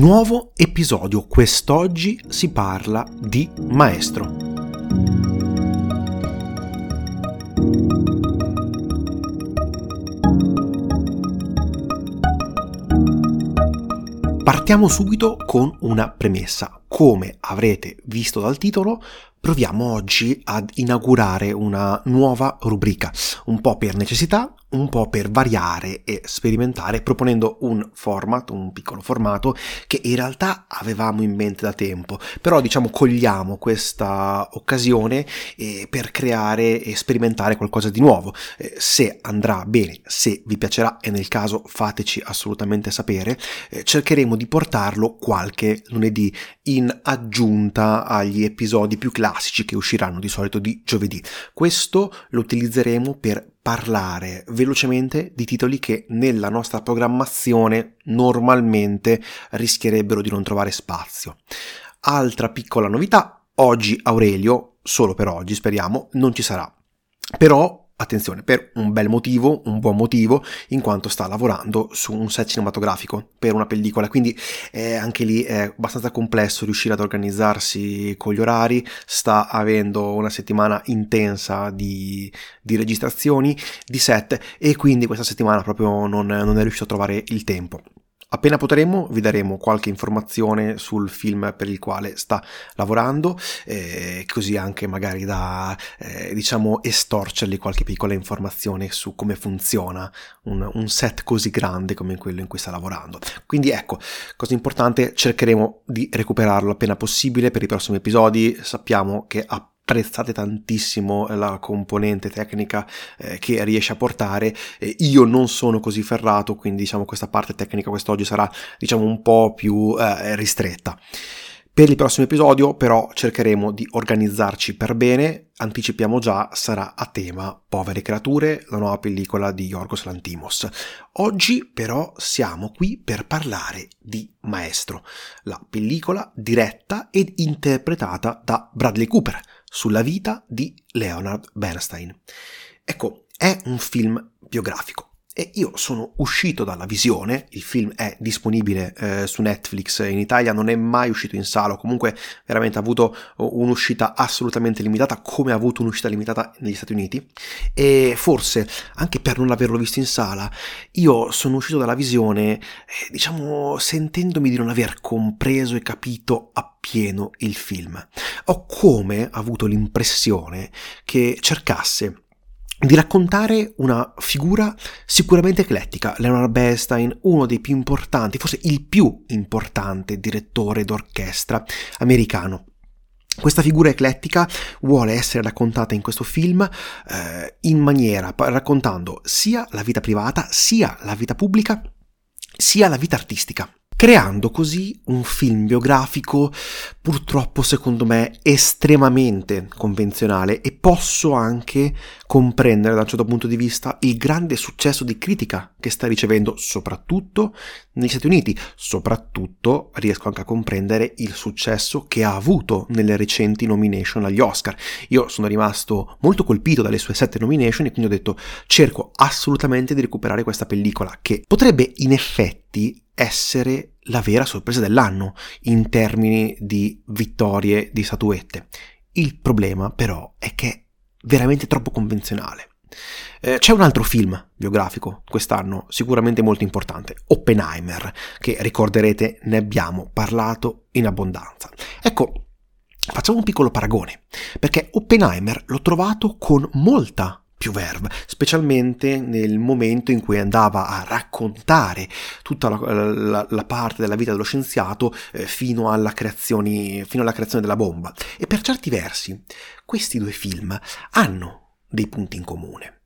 Nuovo episodio, quest'oggi si parla di maestro. Partiamo subito con una premessa. Come avrete visto dal titolo, proviamo oggi ad inaugurare una nuova rubrica, un po' per necessità, un po' per variare e sperimentare proponendo un format, un piccolo formato che in realtà avevamo in mente da tempo, però diciamo cogliamo questa occasione eh, per creare e sperimentare qualcosa di nuovo. Eh, se andrà bene, se vi piacerà e nel caso fateci assolutamente sapere, eh, cercheremo di portarlo qualche lunedì in aggiunta agli episodi più classici che usciranno di solito di giovedì. Questo lo utilizzeremo per parlare velocemente di titoli che nella nostra programmazione normalmente rischierebbero di non trovare spazio. Altra piccola novità, oggi Aurelio, solo per oggi speriamo, non ci sarà. Però attenzione, per un bel motivo, un buon motivo, in quanto sta lavorando su un set cinematografico per una pellicola, quindi eh, anche lì è abbastanza complesso riuscire ad organizzarsi con gli orari, sta avendo una settimana intensa di, di registrazioni, di set e quindi questa settimana proprio non, non è riuscito a trovare il tempo. Appena potremo vi daremo qualche informazione sul film per il quale sta lavorando, eh, così anche magari da eh, diciamo estorcergli qualche piccola informazione su come funziona un, un, set così grande come quello in cui sta lavorando. Quindi ecco, cosa importante, cercheremo di recuperarlo appena possibile per i prossimi episodi. Sappiamo che ha apprezzate tantissimo la componente tecnica eh, che riesce a portare. Eh, io non sono così ferrato, quindi diciamo questa parte tecnica quest'oggi sarà diciamo un po' più eh, ristretta. Per il prossimo episodio però cercheremo di organizzarci per bene, anticipiamo già, sarà a tema Povere creature, la nuova pellicola di Yorgos Lantimos. Oggi però siamo qui per parlare di Maestro, la pellicola diretta ed interpretata da Bradley Cooper, sulla vita di Leonard Bernstein. Ecco, è un film biografico. E io sono uscito dalla visione, il film è disponibile eh, su Netflix in Italia, non è mai uscito in sala, comunque veramente ha avuto un'uscita assolutamente limitata, come ha avuto un'uscita limitata negli Stati Uniti. E forse, anche per non averlo visto in sala, io sono uscito dalla visione, eh, diciamo, sentendomi di non aver compreso e capito appieno il film. Ho come avuto l'impressione che cercasse di raccontare una figura sicuramente eclettica. Leonard Bernstein, uno dei più importanti, forse il più importante direttore d'orchestra americano. Questa figura eclettica vuole essere raccontata in questo film eh, in maniera, raccontando sia la vita privata, sia la vita pubblica, sia la vita artistica creando così un film biografico purtroppo secondo me estremamente convenzionale e posso anche comprendere da un certo punto di vista il grande successo di critica che sta ricevendo soprattutto negli Stati Uniti, soprattutto riesco anche a comprendere il successo che ha avuto nelle recenti nomination agli Oscar. Io sono rimasto molto colpito dalle sue sette nomination e quindi ho detto cerco assolutamente di recuperare questa pellicola che potrebbe in effetti essere la vera sorpresa dell'anno in termini di vittorie di statuette. Il problema però è che è veramente troppo convenzionale. Eh, c'è un altro film biografico quest'anno sicuramente molto importante, Oppenheimer, che ricorderete ne abbiamo parlato in abbondanza. Ecco, facciamo un piccolo paragone, perché Oppenheimer l'ho trovato con molta più verve, specialmente nel momento in cui andava a raccontare tutta la, la, la parte della vita dello scienziato eh, fino, alla fino alla creazione della bomba. E per certi versi questi due film hanno dei punti in comune.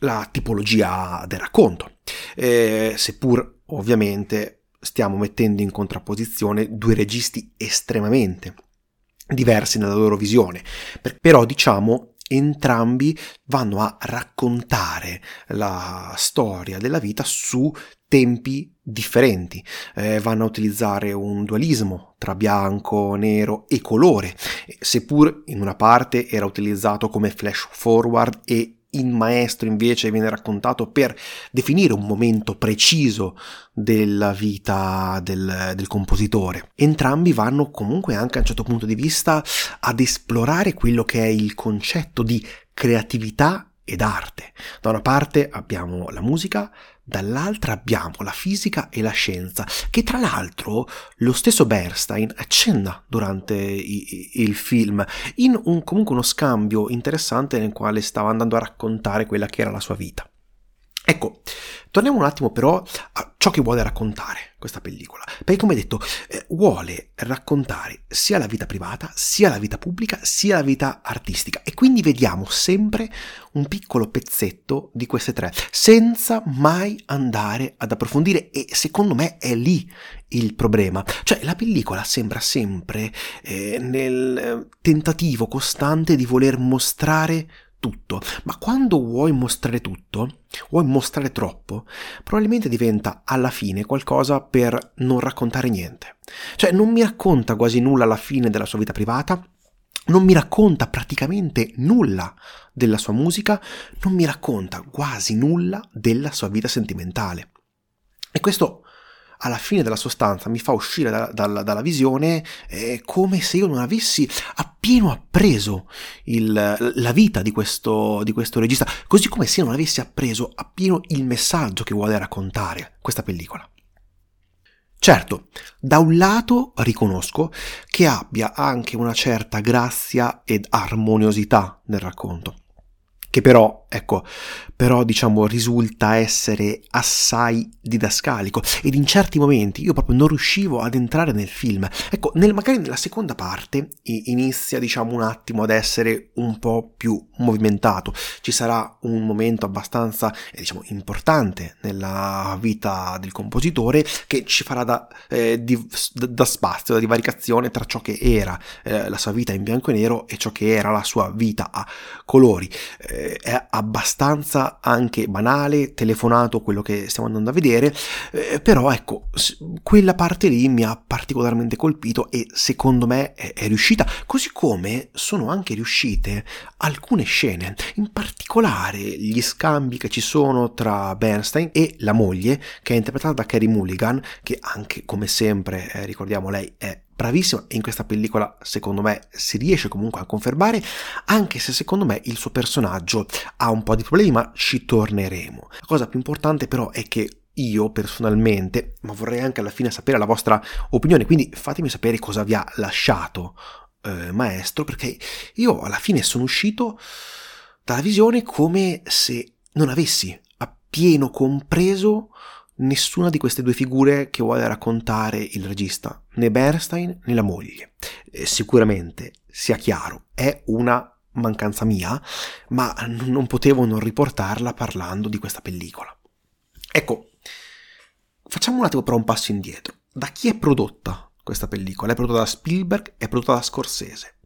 La tipologia del racconto, eh, seppur ovviamente stiamo mettendo in contrapposizione due registi estremamente diversi nella loro visione, però diciamo entrambi vanno a raccontare la storia della vita su tempi differenti, eh, vanno a utilizzare un dualismo tra bianco, nero e colore, seppur in una parte era utilizzato come flash forward e il maestro invece viene raccontato per definire un momento preciso della vita del, del, compositore. Entrambi vanno comunque anche a un certo punto di vista ad esplorare quello che è il concetto di creatività ed arte. Da una parte abbiamo la musica, dall'altra abbiamo la fisica e la scienza, che tra l'altro lo stesso Bernstein accenna durante il film, in un, comunque uno scambio interessante nel quale stava andando a raccontare quella che era la sua vita. Ecco, torniamo un attimo però ciò che vuole raccontare questa pellicola, perché come detto eh, vuole raccontare sia la vita privata, sia la vita pubblica, sia la vita artistica. E quindi vediamo sempre un piccolo pezzetto di queste tre, senza mai andare ad approfondire. E secondo me è lì il problema, cioè la pellicola sembra sempre eh, nel eh, tentativo costante di voler mostrare tutto, ma quando vuoi mostrare tutto, vuoi mostrare troppo, probabilmente diventa alla fine qualcosa per non raccontare niente. Cioè non mi racconta quasi nulla alla fine della sua vita privata, non mi racconta praticamente nulla della sua musica, non mi racconta quasi nulla della sua vita sentimentale. E questo alla fine della sostanza mi fa uscire da, da, dalla visione eh, come se io non avessi appieno appreso il, la vita di questo, di questo regista, così come se io non avessi appreso appieno il messaggio che vuole raccontare questa pellicola. Certo, da un lato riconosco che abbia anche una certa grazia ed armoniosità nel racconto che però, ecco, però diciamo risulta essere assai didascalico ed in certi momenti io proprio non riuscivo ad entrare nel film. Ecco, nel, magari nella seconda parte inizia diciamo un attimo ad essere un po' più movimentato, ci sarà un momento abbastanza eh, diciamo importante nella vita del compositore che ci farà da, eh, di, da spazio, da divaricazione tra ciò che era eh, la sua vita in bianco e nero e ciò che era la sua vita a colori. Eh, è abbastanza anche banale, telefonato quello che stiamo andando a vedere, eh, però ecco, quella parte lì mi ha particolarmente colpito e secondo me è, è riuscita, così come sono anche riuscite alcune scene, in particolare gli scambi che ci sono tra Bernstein e la moglie, che è interpretata da Carrie Mulligan, che anche come sempre, eh, ricordiamo lei, è bravissima e in questa pellicola secondo me si riesce comunque a confermare anche se secondo me il suo personaggio ha un po' di problemi ma ci torneremo. La cosa più importante però è che io personalmente ma vorrei anche alla fine sapere la vostra opinione quindi fatemi sapere cosa vi ha lasciato eh, maestro perché io alla fine sono uscito dalla visione come se non avessi appieno compreso nessuna di queste due figure che vuole raccontare il regista, né Bernstein né la moglie. Eh, sicuramente, sia chiaro, è una mancanza mia, ma non potevo non riportarla parlando di questa pellicola. Ecco, facciamo un attimo però un passo indietro. Da chi è prodotta questa pellicola? È prodotta da Spielberg, è prodotta da Scorsese.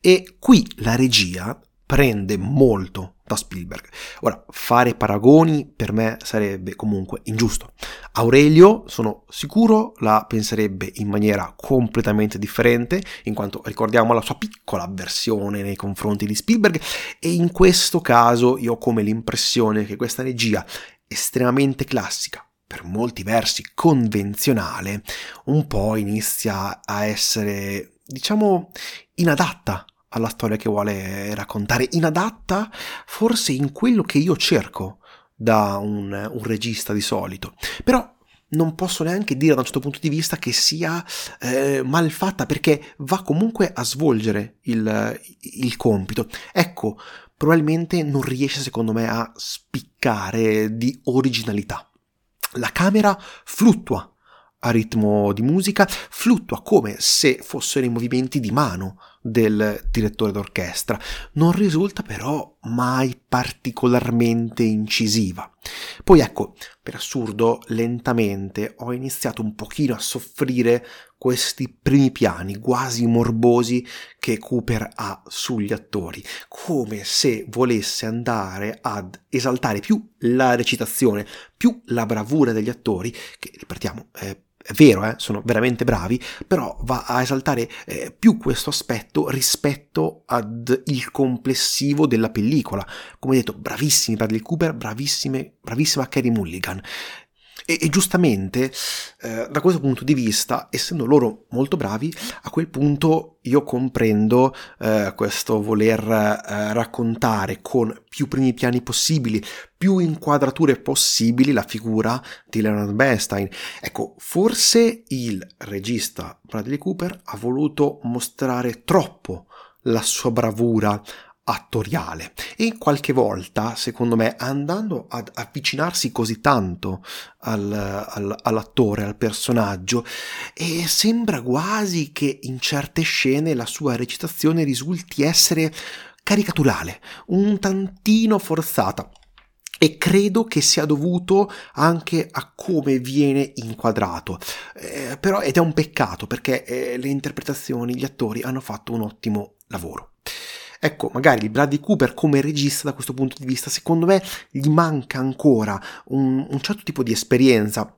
E qui la regia prende molto da Spielberg. Ora, fare paragoni per me sarebbe comunque ingiusto. Aurelio, sono sicuro, la penserebbe in maniera completamente differente, in quanto ricordiamo la sua piccola avversione nei confronti di Spielberg, e in questo caso io ho come l'impressione che questa regia estremamente classica, per molti versi convenzionale, un po' inizia a essere, diciamo, inadatta alla storia che vuole raccontare, inadatta forse in quello che io cerco da un, un regista di solito. Però non posso neanche dire da un certo punto di vista che sia eh, mal fatta perché va comunque a svolgere il, il compito. Ecco, probabilmente non riesce secondo me a spiccare di originalità. La camera fluttua a ritmo di musica, fluttua come se fossero i movimenti di mano del direttore d'orchestra. Non risulta però mai particolarmente incisiva. Poi ecco, per assurdo, lentamente ho iniziato un pochino a soffrire questi primi piani quasi morbosi che Cooper ha sugli attori, come se volesse andare ad esaltare più la recitazione, più la bravura degli attori, che ripetiamo, eh, è vero, eh, sono veramente bravi, però va a esaltare eh, più questo aspetto rispetto ad il complessivo della pellicola. Come detto, bravissimi Bradley Cooper, bravissima Carrie Mulligan. E, e giustamente, eh, da questo punto di vista, essendo loro molto bravi, a quel punto io comprendo eh, questo voler eh, raccontare con più primi piani possibili, più inquadrature possibili la figura di Leonard Bernstein. Ecco, forse il regista Bradley Cooper ha voluto mostrare troppo la sua bravura attoriale e qualche volta, secondo me, andando ad avvicinarsi così tanto al, al, all'attore, al personaggio, e sembra quasi che in certe scene la sua recitazione risulti essere caricaturale, un tantino forzata. E credo che sia dovuto anche a come viene inquadrato. Eh, però ed è un peccato perché eh, le interpretazioni, gli attori hanno fatto un ottimo lavoro. Ecco, magari il Bradley Cooper come regista da questo punto di vista, secondo me gli manca ancora un, un certo tipo di esperienza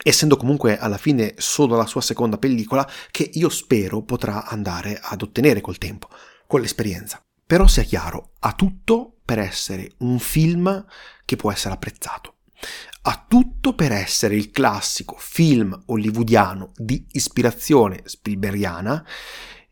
essendo comunque alla fine solo la sua seconda pellicola che io spero potrà andare ad ottenere col tempo, con l'esperienza. Però sia chiaro, ha tutto per essere un film che può essere apprezzato. Ha tutto per essere il classico film hollywoodiano di ispirazione spielbergiana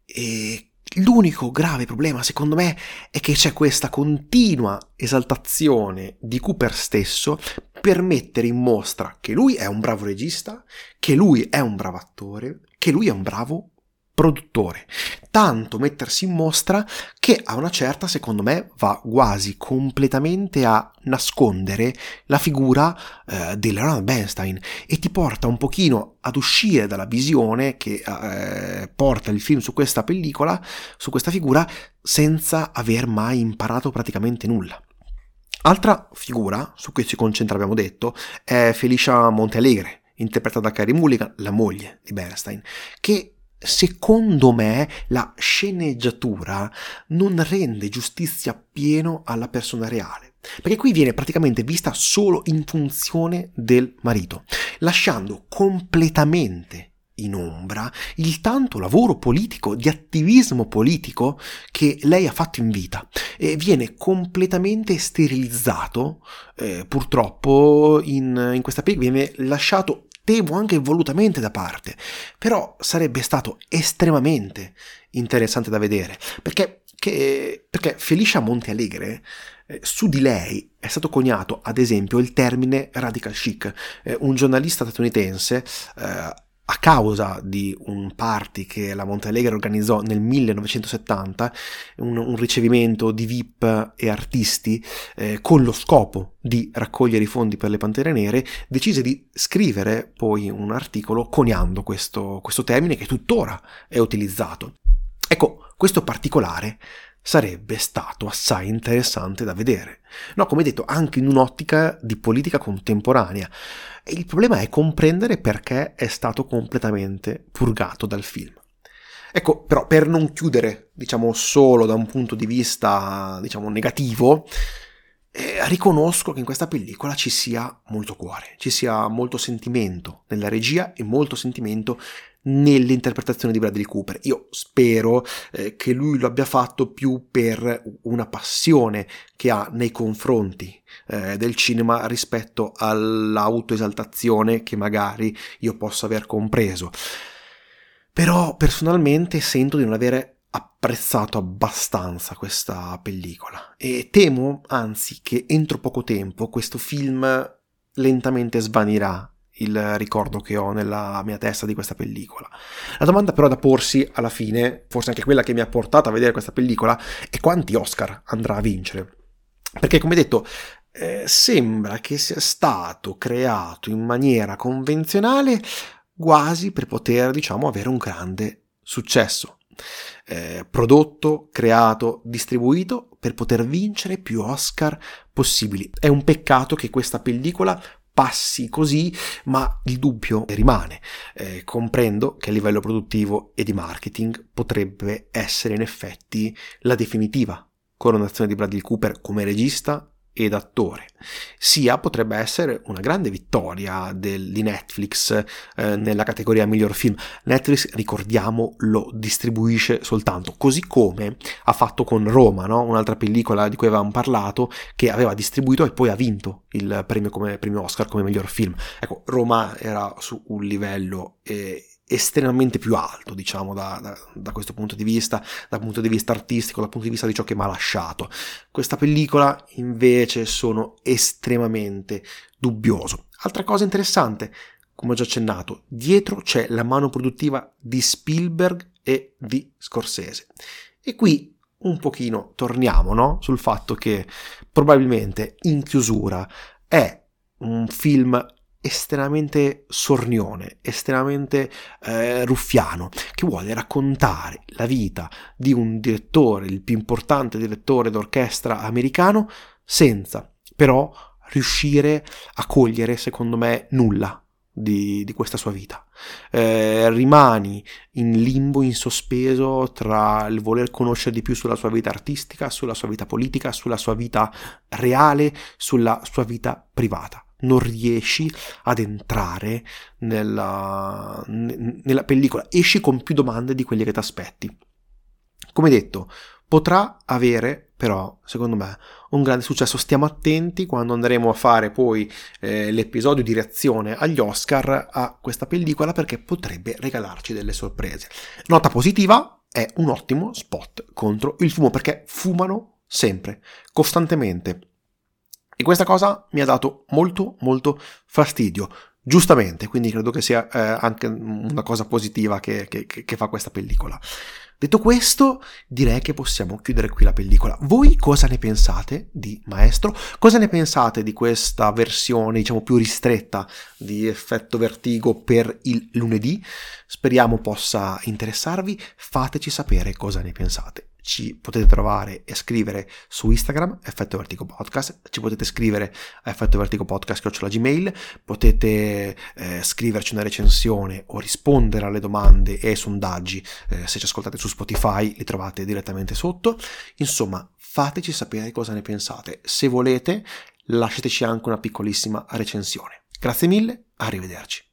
e L'unico grave problema, secondo me, è che c'è questa continua esaltazione di Cooper stesso per mettere in mostra che lui è un bravo regista, che lui è un bravo attore, che lui è un bravo produttore. Tanto mettersi in mostra che a una certa, secondo me, va quasi completamente a nascondere la figura eh, di Leonard Bernstein e ti porta un pochino ad uscire dalla visione che eh, porta il film su questa pellicola, su questa figura, senza aver mai imparato praticamente nulla. Altra figura su cui si concentra, abbiamo detto, è Felicia Montealegre, interpretata da Carrie Mulligan, la moglie di Bernstein, che secondo me la sceneggiatura non rende giustizia appieno alla persona reale. Perché qui viene praticamente vista solo in funzione del marito, lasciando completamente in ombra il tanto lavoro politico, di attivismo politico che lei ha fatto in vita e viene completamente sterilizzato, eh, purtroppo in, in questa pellicola viene lasciato temo anche volutamente da parte, però sarebbe stato estremamente interessante da vedere, perché, che, perché Felicia Montealegre eh, su di lei è stato coniato, ad esempio, il termine radical chic. Eh, un giornalista statunitense eh, a causa di un party che la Montalegre organizzò nel 1970, un, un ricevimento di VIP e artisti eh, con lo scopo di raccogliere i fondi per le Pantere Nere, decise di scrivere poi un articolo coniando questo, questo termine che tuttora è utilizzato. Ecco, questo particolare sarebbe stato assai interessante da vedere. No, come detto, anche in un'ottica di politica contemporanea. E il problema è comprendere perché è stato completamente purgato dal film. Ecco, però per non chiudere, diciamo, solo da un punto di vista, diciamo, negativo, eh, riconosco che in questa pellicola ci sia molto cuore, ci sia molto sentimento nella regia e molto sentimento nell'interpretazione di Bradley Cooper. Io spero eh, che lui lo abbia fatto più per una passione che ha nei confronti eh, del cinema rispetto all'autoesaltazione che magari io possa aver compreso. Però personalmente sento di non avere apprezzato abbastanza questa pellicola e temo anzi che entro poco tempo questo film lentamente svanirà il ricordo che ho nella mia testa di questa pellicola. La domanda però da porsi alla fine, forse anche quella che mi ha portato a vedere questa pellicola, è quanti Oscar andrà a vincere. Perché come detto, eh, sembra che sia stato creato in maniera convenzionale quasi per poter, diciamo, avere un grande successo eh, prodotto, creato, distribuito per poter vincere più Oscar possibili. È un peccato che questa pellicola passi così, ma il dubbio rimane. Eh, comprendo che a livello produttivo e di marketing potrebbe essere in effetti la definitiva coronazione di Bradley Cooper come regista ed attore, sia potrebbe essere una grande vittoria del, di Netflix eh, nella categoria miglior film. Netflix, ricordiamo, lo distribuisce soltanto, così come ha fatto con Roma, no? un'altra pellicola di cui avevamo parlato, che aveva distribuito e poi ha vinto il premio, come, premio Oscar come miglior film. Ecco, Roma era su un livello... Eh, estremamente più alto, diciamo, da, da, da, questo punto di vista, dal punto di vista artistico, dal punto di vista di ciò che mi ha lasciato. Questa pellicola invece sono estremamente dubbioso. Altra cosa interessante, come ho già accennato, dietro c'è la mano produttiva di Spielberg e di Scorsese. E qui un pochino torniamo, no? Sul fatto che probabilmente in chiusura è un film estremamente sornione, estremamente eh, ruffiano, che vuole raccontare la vita di un direttore, il più importante direttore d'orchestra americano, senza però riuscire a cogliere, secondo me, nulla di, di, questa sua vita. Eh, rimani in limbo, in sospeso tra il voler conoscere di più sulla sua vita artistica, sulla sua vita politica, sulla sua vita reale, sulla sua vita privata non riesci ad entrare nella, nella pellicola, esci con più domande di quelle che ti aspetti. Come detto, potrà avere però, secondo me, un grande successo. Stiamo attenti quando andremo a fare poi eh, l'episodio di reazione agli Oscar a questa pellicola perché potrebbe regalarci delle sorprese. Nota positiva, è un ottimo spot contro il fumo perché fumano sempre, costantemente. E questa cosa mi ha dato molto molto fastidio, giustamente, quindi credo che sia eh, anche una cosa positiva che, che, che fa questa pellicola. Detto questo, direi che possiamo chiudere qui la pellicola. Voi cosa ne pensate di Maestro? Cosa ne pensate di questa versione, diciamo, più ristretta di Effetto Vertigo per il lunedì? Speriamo possa interessarvi. Fateci sapere cosa ne pensate ci potete trovare e scrivere su Instagram, Effetto Vertigo Podcast, ci potete scrivere a Effetto Vertigo Podcast, la Gmail, potete eh, scriverci una recensione o rispondere alle domande e ai sondaggi, eh, se ci ascoltate su Spotify li trovate direttamente sotto. Insomma, fateci sapere cosa ne pensate. Se volete, lasciateci anche una piccolissima recensione. Grazie mille, arrivederci.